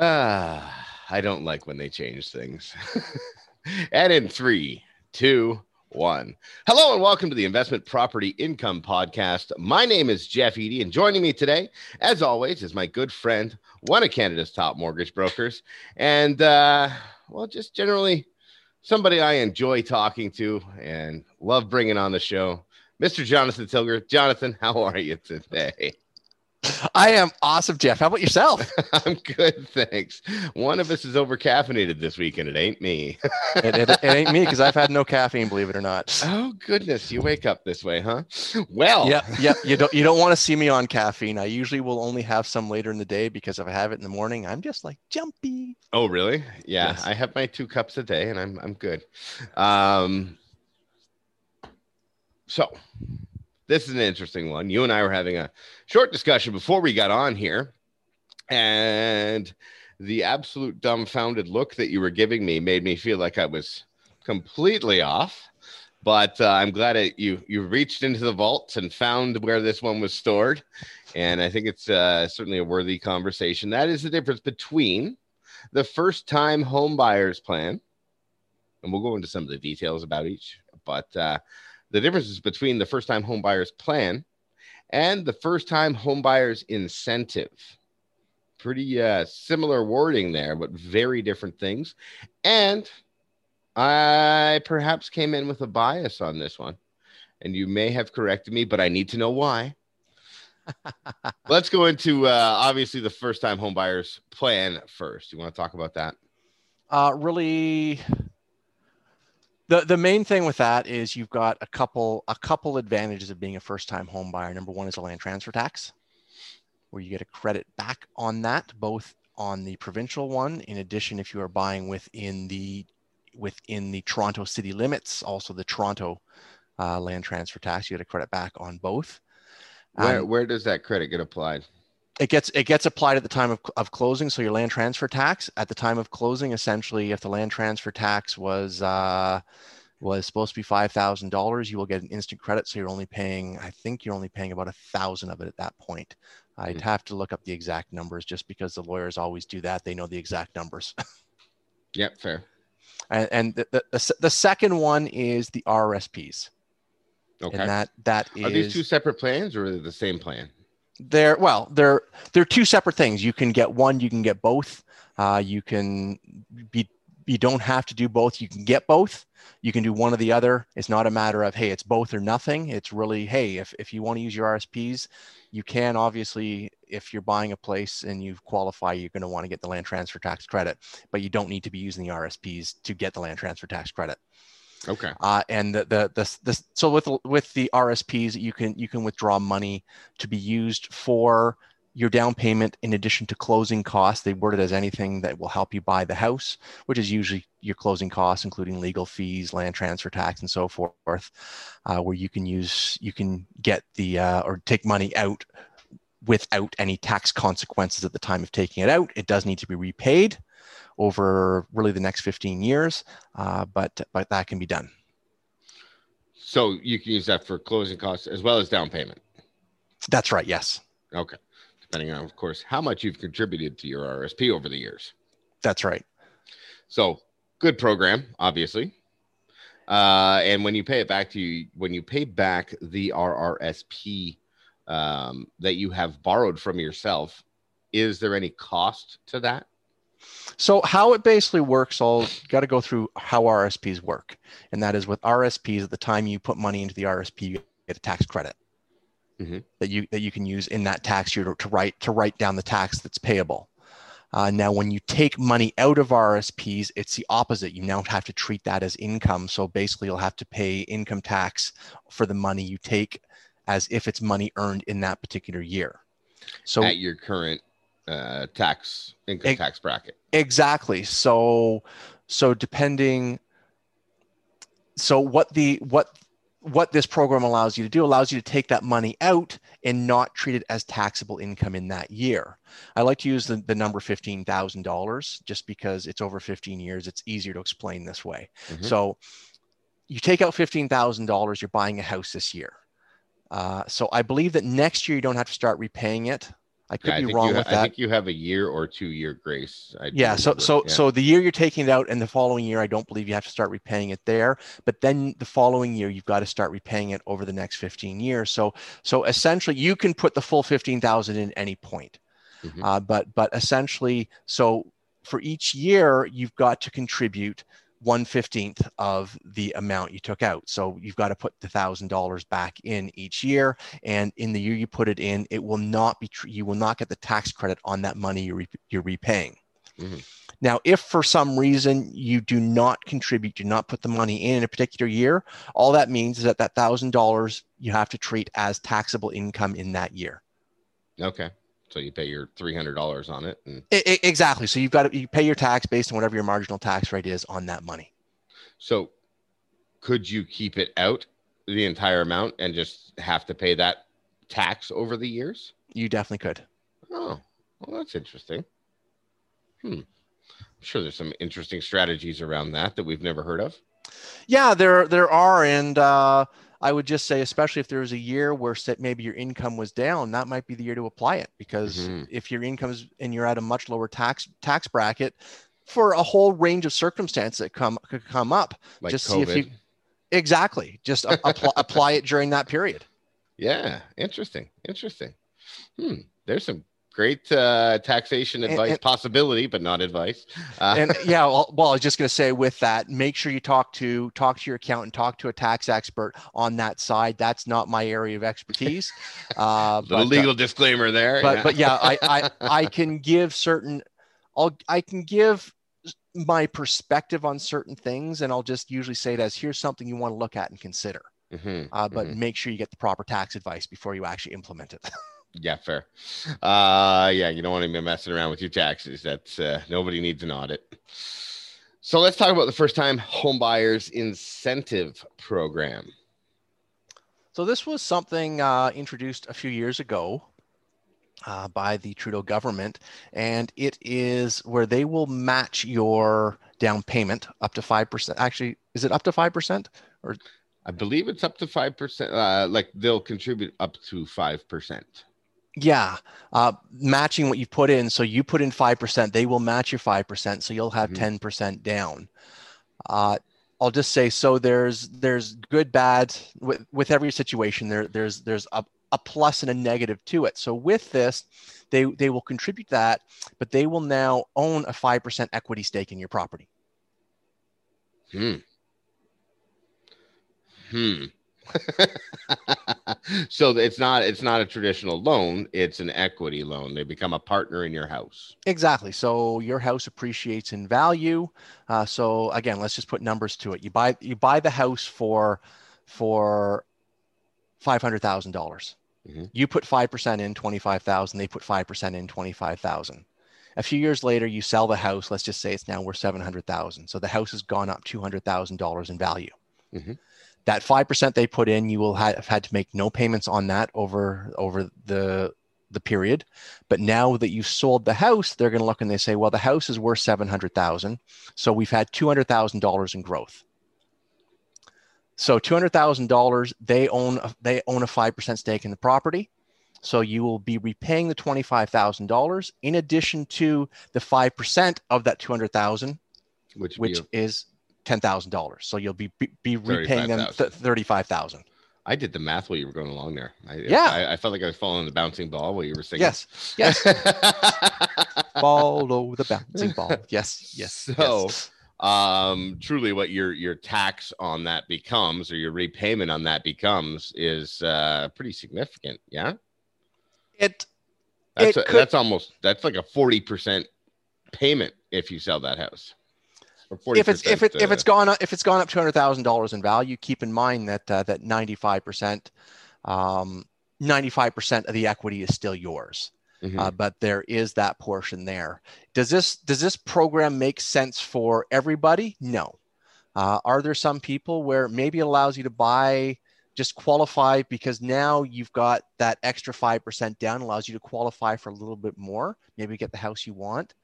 Ah, I don't like when they change things. and in three, two, one. Hello and welcome to the Investment Property Income Podcast. My name is Jeff Eady, and joining me today, as always, is my good friend, one of Canada's top mortgage brokers, and uh, well, just generally somebody I enjoy talking to and love bringing on the show, Mr. Jonathan Tilger. Jonathan, how are you today? I am awesome, Jeff. How about yourself? I'm good, thanks. One of us is over caffeinated this week, and it ain't me. it, it, it, ain't me because I've had no caffeine, believe it or not. Oh goodness, you wake up this way, huh? Well, yeah, yeah. You don't you don't want to see me on caffeine. I usually will only have some later in the day because if I have it in the morning, I'm just like jumpy. Oh really? Yeah, yes. I have my two cups a day, and I'm I'm good. Um, so this is an interesting one. You and I were having a short discussion before we got on here, and the absolute dumbfounded look that you were giving me made me feel like I was completely off. But uh, I'm glad you you reached into the vaults and found where this one was stored, and I think it's uh, certainly a worthy conversation. That is the difference between the first time home buyers plan, and we'll go into some of the details about each. But uh, the differences between the first time homebuyers plan and the first time homebuyers incentive. Pretty uh, similar wording there, but very different things. And I perhaps came in with a bias on this one, and you may have corrected me, but I need to know why. Let's go into uh, obviously the first time homebuyers plan first. You want to talk about that? Uh, really, the the main thing with that is you've got a couple a couple advantages of being a first time home buyer. Number one is a land transfer tax, where you get a credit back on that, both on the provincial one. In addition, if you are buying within the within the Toronto city limits, also the Toronto uh, land transfer tax, you get a credit back on both. Where um, where does that credit get applied? It gets it gets applied at the time of, of closing. So your land transfer tax at the time of closing essentially if the land transfer tax was uh, was supposed to be five thousand dollars you will get an instant credit. So you're only paying i think you're only paying about a thousand of it at that point. I'd mm-hmm. have to look up the exact numbers just because the lawyers always do that. They know the exact numbers. Yep fair. And, and the, the, the second one is the rsps okay and that that is are these two separate plans or are they the same plan they're well they're they're two separate things. You can get one you can get both. Uh, you can be you don't have to do both. You can get both. You can do one or the other. It's not a matter of hey it's both or nothing. It's really hey if, if you want to use your rsps you can obviously if you're buying a place and you qualify you're going to want to get the land transfer tax credit but you don't need to be using the rsps to get the land transfer tax credit Okay. Uh, and the, the, the the so with with the RSPs, you can you can withdraw money to be used for your down payment in addition to closing costs. They word it as anything that will help you buy the house, which is usually your closing costs, including legal fees, land transfer tax, and so forth. Uh, where you can use you can get the uh, or take money out without any tax consequences at the time of taking it out. It does need to be repaid over really the next 15 years, uh, but but that can be done. So you can use that for closing costs as well as down payment. That's right. Yes. Okay. Depending on, of course, how much you've contributed to your RSP over the years. That's right. So good program, obviously. Uh, and when you pay it back to you, when you pay back the RRSP um, that you have borrowed from yourself, is there any cost to that? So how it basically works, I'll got to go through how RSPs work, and that is with RSPs. At the time you put money into the RSP, you get a tax credit mm-hmm. that you that you can use in that tax year to, to write to write down the tax that's payable. Uh, now, when you take money out of RSPs, it's the opposite. You now have to treat that as income. So basically, you'll have to pay income tax for the money you take as if it's money earned in that particular year. So at your current uh, tax income tax bracket. Exactly. So so depending so what the what what this program allows you to do allows you to take that money out and not treat it as taxable income in that year. I like to use the, the number $15,000 just because it's over 15 years. It's easier to explain this way. Mm-hmm. So you take out $15,000, you're buying a house this year. Uh, so I believe that next year you don't have to start repaying it I could Yeah, be think wrong ha- with I think you have a year or two year grace. I Yeah. So remember. so Yeah. so the year you're taking it out and the following year, I don't believe you have to start repaying it there. But then the following year, you've got to start repaying it over the next 15 years. So so essentially, you can put the full 15,000 in any point. Mhm. Uh, but but essentially, so for each year, you've got to contribute one fifteenth of the amount you took out. So you've got to put the thousand dollars back in each year, and in the year you put it in, it will not be tr- you will not get the tax credit on that money you're re- you're repaying. Mhm. Now, if for some reason you do not contribute, do not put the money in in a particular year, all that means is that that thousand dollars you have to treat as taxable income in that year. okay. So you pay your three hundred dollars on it, and I- I- exactly. So you've got to you pay your tax based on whatever your marginal tax rate is on that money. so could you keep it out the entire amount and just have to pay that tax over the years? You definitely could. Oh, well, that's interesting. Hmm. I'm sure there's some interesting strategies around that that we've never heard of. Yeah, there there are, and uh, I would just say, especially if there was a year where maybe your income was down, that might be the year to apply it. Because Mhm. if your income's and you're at a much lower tax tax bracket, for a whole range of circumstances that come could come up, Like Just COVID. see if you- exactly, just a- apply, apply it during that period. Yeah, interesting. Interesting. Hmm. There's some great uh, taxation advice and- possibility, but not advice. Uh, and yeah well, well i was just going to say with that make sure you talk to talk to your accountant talk to a tax expert on that side that's not my area of expertise uh, but, uh, legal disclaimer there. but but yeah I, I i can give certain i'll i can give my perspective on certain things and i'll just usually say it as here's something you want to look at and consider Mhm, uh, but mhm. make sure you get the proper tax advice before you actually implement it Yeah, fair. Uh, yeah, you don't want to be messing around with your taxes. That's uh, nobody needs an audit. So let's talk about the first time homebuyers incentive program. So this was something uh, introduced a few years ago uh, by the Trudeau government, and it is where they will match your down payment up to five percent. Actually, is it up to five percent? Or? I believe it's up to five percent. Uh, like they'll contribute up to five percent. Yeah, uh, matching what you put in. So you put in five percent, they will match your five percent. So you'll have Mhm. 10 percent down. Uh, I'll just say so. There's there's good, bad with with every situation. There there's there's a, a plus and a negative to it. So with this, they they will contribute that, but they will now own a five percent equity stake in your property. Hmm. Hmm. so it's not it's not a traditional loan it's an equity loan they become a partner in your house Exactly. So your house appreciates in value. Uh, so again, let's just put numbers to it. You buy you buy the house for for five hundred thousand dollars. Mhm. You put five percent in twenty five thousand. They put five percent in twenty five thousand. A few years later, you sell the house. Let's just say it's now worth seven hundred thousand. So the house has gone up two hundred thousand dollars in value. Mhm. That five percent they put in, you will have had to make no payments on that over over the the period. But now that you've sold the house, they're going to look and they say, well, the house is worth 700,000. So we've had $200,000 in growth. So $200,000, they own, a- they own a 5% stake in the property. So you will be repaying the $25,000 in addition to the 5% of that 200,000, which, which be is $10,000. So you'll be, be, be repaying them th- 35,000. 35,000. a- I did the math while you were going along there I, Yeah. I, I felt like I was following the bouncing ball while you were singing Yes. Yes. Follow the bouncing ball. Yes. Yes. So, yes. um truly what your your tax on that becomes or your repayment on that becomes is uh pretty significant yeah It that's It a, could- that's almost that's like a 40% payment if you sell that house if it's if it if uh, it's gone up if it's gone up two hundred thousand dollars in value, keep in mind that uh, that ninety five percent, um, ninety five percent of the equity is still yours. mhm. Uh, but there is that portion there. Does this does this program make sense for everybody? No. Uh, are there some people where maybe it allows you to buy just qualify because now you've got that extra five percent down allows you to qualify for a little bit more, maybe get the house you want,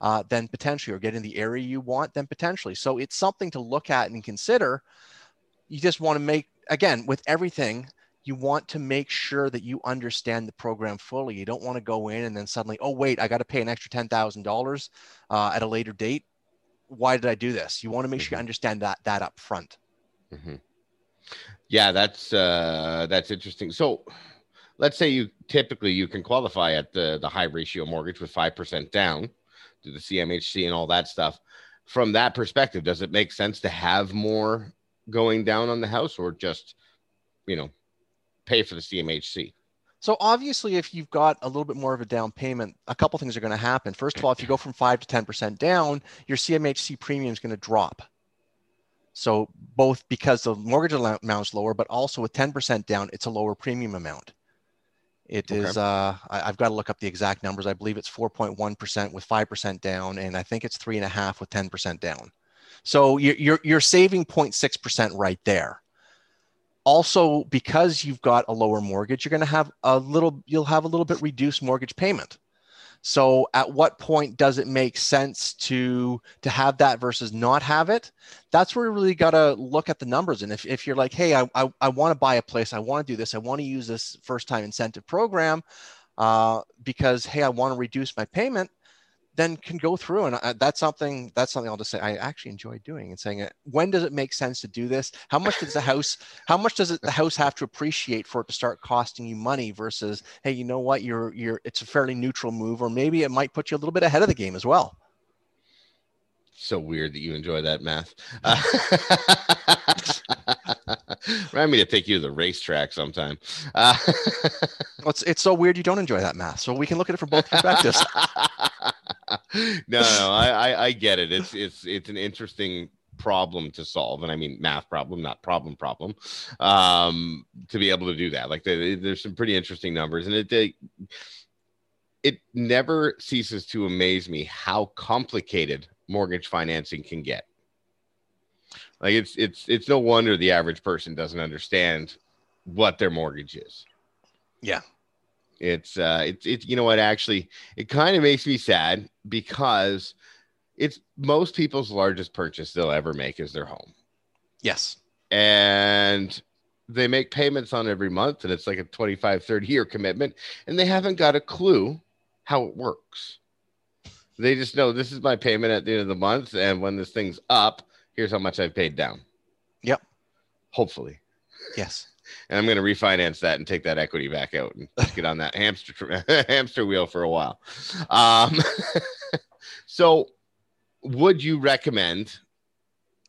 uh, then potentially, or get in the area you want, then potentially. So it's something to look at and consider. You just want to make again with everything. you want to make sure that you understand the program fully. You don't want to go in and then suddenly, oh, wait, I got to pay an extra $10,000 uh, at a later date. Why did I do this? You want to make sure you mm-hmm. understand that, that up front. Mm-hmm. Yeah, that's, uh, that's interesting. So let's say you typically you can qualify at the, the high ratio mortgage with 5% down the CMHC and all that stuff. From that perspective, does it make sense to have more going down on the house or just, you know, pay for the CMHC. So obviously, if you've got a little bit more of a down payment, a couple things are going to happen. First of all, if you go from five to ten percent down, your CMHC premium is going to drop. So both because the mortgage amount is lower, but also with ten percent down, it's a lower premium amount. It okay. is. Uh, I, have got to look up the exact numbers. I believe it's four point one percent with five percent down, and I think it's three and a half with ten percent down. So you're you're, you're saving 0.6 percent right there also because you've got a lower mortgage you're going to have a little you'll have a little bit reduced mortgage payment so at what point does it make sense to to have that versus not have it? That's where you really got to look at the numbers. And if, if you're like hey i, I, I want to buy a place. I want to do this. I want to use this first time incentive program uh, because hey i want to reduce my payment then can go through and I, that's something that's something i'll just say i actually enjoy doing and saying it when does it make sense to do this how much does the house how much does it the house have to appreciate for it to start costing you money versus hey you know what you're you're it's a fairly neutral move or maybe it might put you a little bit ahead of the game as well so weird that you enjoy that math. Uh, remind me to take you to the racetrack sometime. Uh, well, it's, it's so weird you don't enjoy that math. So we can look at it from both perspectives. no, no, I, I, I get it. It's it's it's an interesting problem to solve. And i mean math problem not problem problem. Um to be able to do that. Like there's some pretty interesting numbers. And it, it it never ceases to amaze me how complicated mortgage financing can get. Like it's it's it's no wonder the average person doesn't understand what their mortgage is. Yeah it's uh it's it's you know what actually it kind of makes me sad because it's most people's largest purchase they'll ever make is their home. Yes. And they make payments on every month and it's like a 25 30 year commitment and they haven't got a clue how it works. They just know this is my payment at the end of the month and when this thing's up, here's how much I've paid down. Yep. Hopefully. Yes and I'm going to refinance that and take that equity back out and get on that hamster hamster wheel for a while. Um, so, would you recommend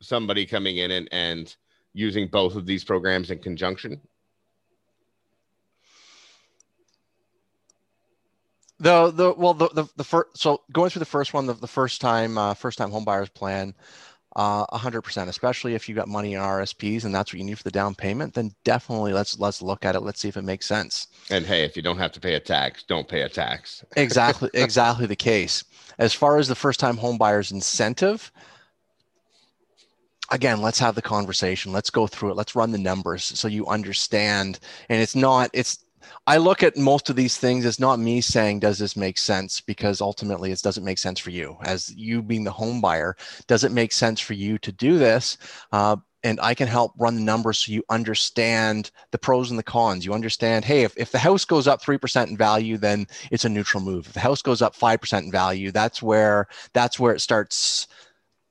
somebody coming in and, and using both of these programs in conjunction? The the well the the, the first so going through the first one the, the first time uh, first time home buyers plan uh, 100%, especially if you've got money in RSPs and that's what you need for the down payment, then definitely let's let's look at it. Let's see if it makes sense. And hey, if you don't have to pay a tax, don't pay a tax. exactly, exactly the case. As far as the first time home buyers incentive, again, let's have the conversation. Let's go through it. Let's run the numbers so you understand. And it's not, it's I look at most of these things as not me saying, does this make sense? Because ultimately it doesn't make sense for you. As you being the home buyer, does it make sense for you to do this? Uh, and I can help run the numbers so you understand the pros and the cons. You understand, hey, if, if the house goes up 3% in value, then it's a neutral move. If the house goes up 5% in value, that's where that's where it starts,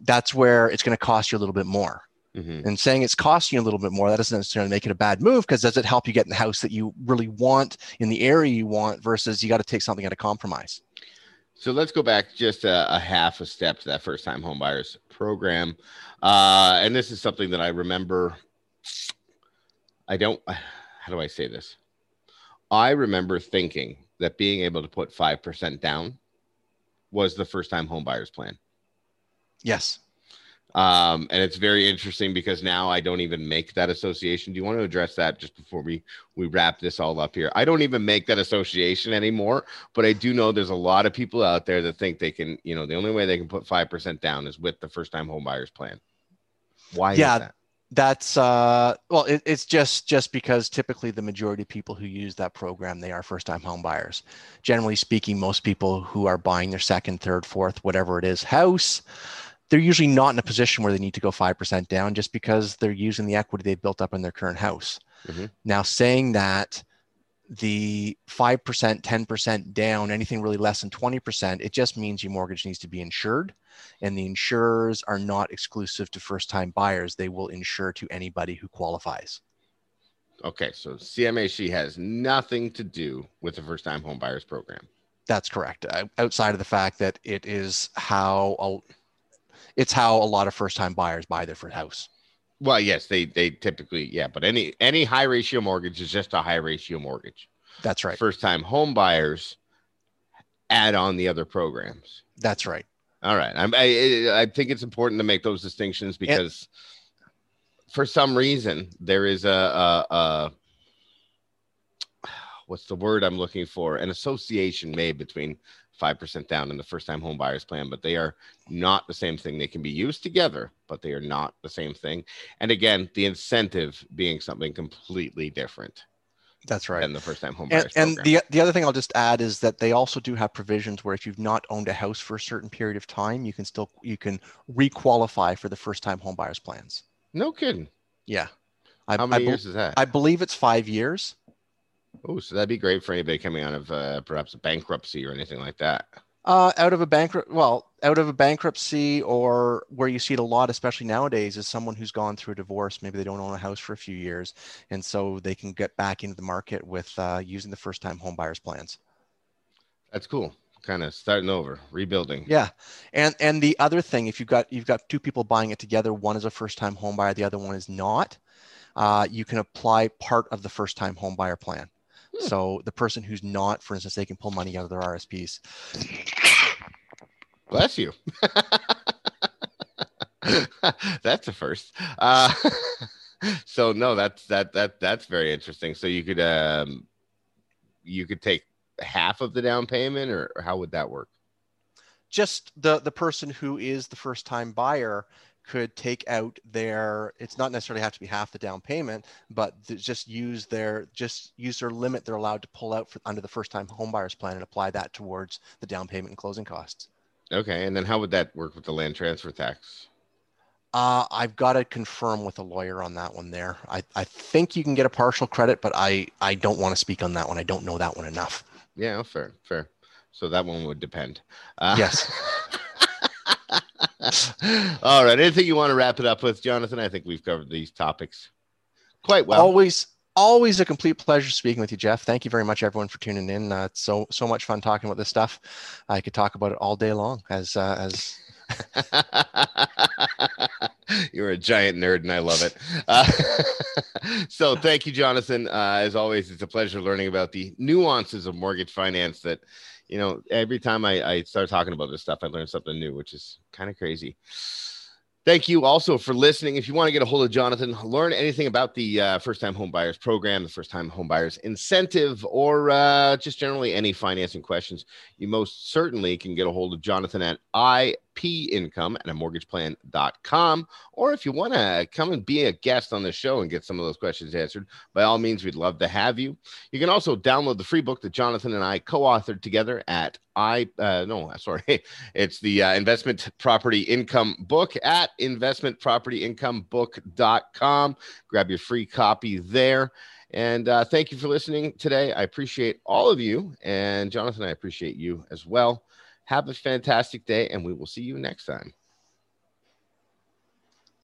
that's where it's going to cost you a little bit more. Mm-hmm. And saying it's costing you a little bit more, that doesn't necessarily make it a bad move because does it help you get in the house that you really want in the area you want versus you got to take something at a compromise? So let's go back just a, a, half a step to that first time homebuyers program. Uh, and this is something that I remember. I don't, how do I say this? I remember thinking that being able to put 5% down was the first time homebuyers plan. Yes. Um, and it's very interesting because now I don't even make that association. Do you want to address that just before we we wrap this all up here? I don't even make that association anymore, but I do know there's a lot of people out there that think they can, you know, the only way they can put five percent down is with the first time home buyers plan. Why yeah, that? That's uh well it, it's just just because typically the majority of people who use that program they are first time home buyers. Generally speaking, most people who are buying their second, third, fourth, whatever it is, house they're usually not in a position where they need to go 5% down just because they're using the equity they've built up in their current house. Mhm. Now, saying that the 5%, 10% down, anything really less than 20%, it just means your mortgage needs to be insured. And the insurers are not exclusive to first time buyers, they will insure to anybody who qualifies. Okay, so CMHC has nothing to do with the first time home buyers program. That's correct. Outside of the fact that it is how it's how a lot of first time buyers buy their first house. Well, yes, they they typically yeah, but any any high ratio mortgage is just a high ratio mortgage. That's right. First time home buyers add on the other programs. That's right. All right. I'm, I I think it's important to make those distinctions because and, for some reason there is a, a, a what's the word I'm looking for? An association made between 5% down in the first time home buyers plan, but they are not the same thing. They can be used together, but they are not the same thing. And again, the incentive being something completely different. That's right. And the first time home buyers. And, and the, the other thing I'll just add is that they also do have provisions where if you've not owned a house for a certain period of time, you can still, you can requalify for the first time home buyers plans. No kidding. Yeah. I, How many I, years is that? I believe it's five years. Oh, so that'd be great for anybody coming out of uh, perhaps a bankruptcy or anything like that. Uh, out of a bankrupt, well, out of a bankruptcy or where you see it a lot, especially nowadays, is someone who's gone through a divorce. Maybe they don't own a house for a few years, and so they can get back into the market with uh, using the first-time home buyers plans. That's cool. Kind of starting over, rebuilding. Yeah, and and the other thing, if you've got you've got two people buying it together, one is a first-time home buyer, the other one is not. Uh, you can apply part of the first-time home buyer plan. Hmm. So the person who's not, for instance, they can pull money out of their RSPs. Bless you. that's a first. Uh, so no, that's that that that's very interesting. So you could um, you could take half of the down payment, or, or how would that work? Just the the person who is the first time buyer could take out their it's not necessarily have to be half the down payment but just use their just use their limit they're allowed to pull out for, under the first time home buyers plan and apply that towards the down payment and closing costs okay and then how would that work with the land transfer tax uh, I've got to confirm with a lawyer on that one there. I, I think you can get a partial credit, but I, I don't want to speak on that one. I don't know that one enough. Yeah, fair, fair. So that one would depend. Uh, yes. All right. Anything you want to wrap it up with, Jonathan? I think we've covered these topics quite well. Always, always a complete pleasure speaking with you, Jeff. Thank you very much, everyone, for tuning in. Uh, it's so so much fun talking about this stuff. I could talk about it all day long. As uh, as You're a giant nerd, and I love it. Uh, so, thank you, Jonathan. Uh, as always, it's a pleasure learning about the nuances of mortgage finance that you know, every time I, I start talking about this stuff, I learn something new, which is kind of crazy. Thank you also for listening. If you want to get a hold of Jonathan, learn anything about the uh, first time home buyers program, the first time home buyers incentive, or uh, just generally any financing questions, you most certainly can get a hold of Jonathan at ipincome at a mortgageplan.com. Or if you want to come and be a guest on the show and get some of those questions answered, by all means, we'd love to have you. You can also download the free book that Jonathan and I co authored together at I uh, no, sorry, it's the uh, investment property income book at investmentpropertyincomeBook.com. Grab your free copy there. And uh, thank you for listening today. I appreciate all of you. And Jonathan, I appreciate you as well. Have a fantastic day, and we will see you next time.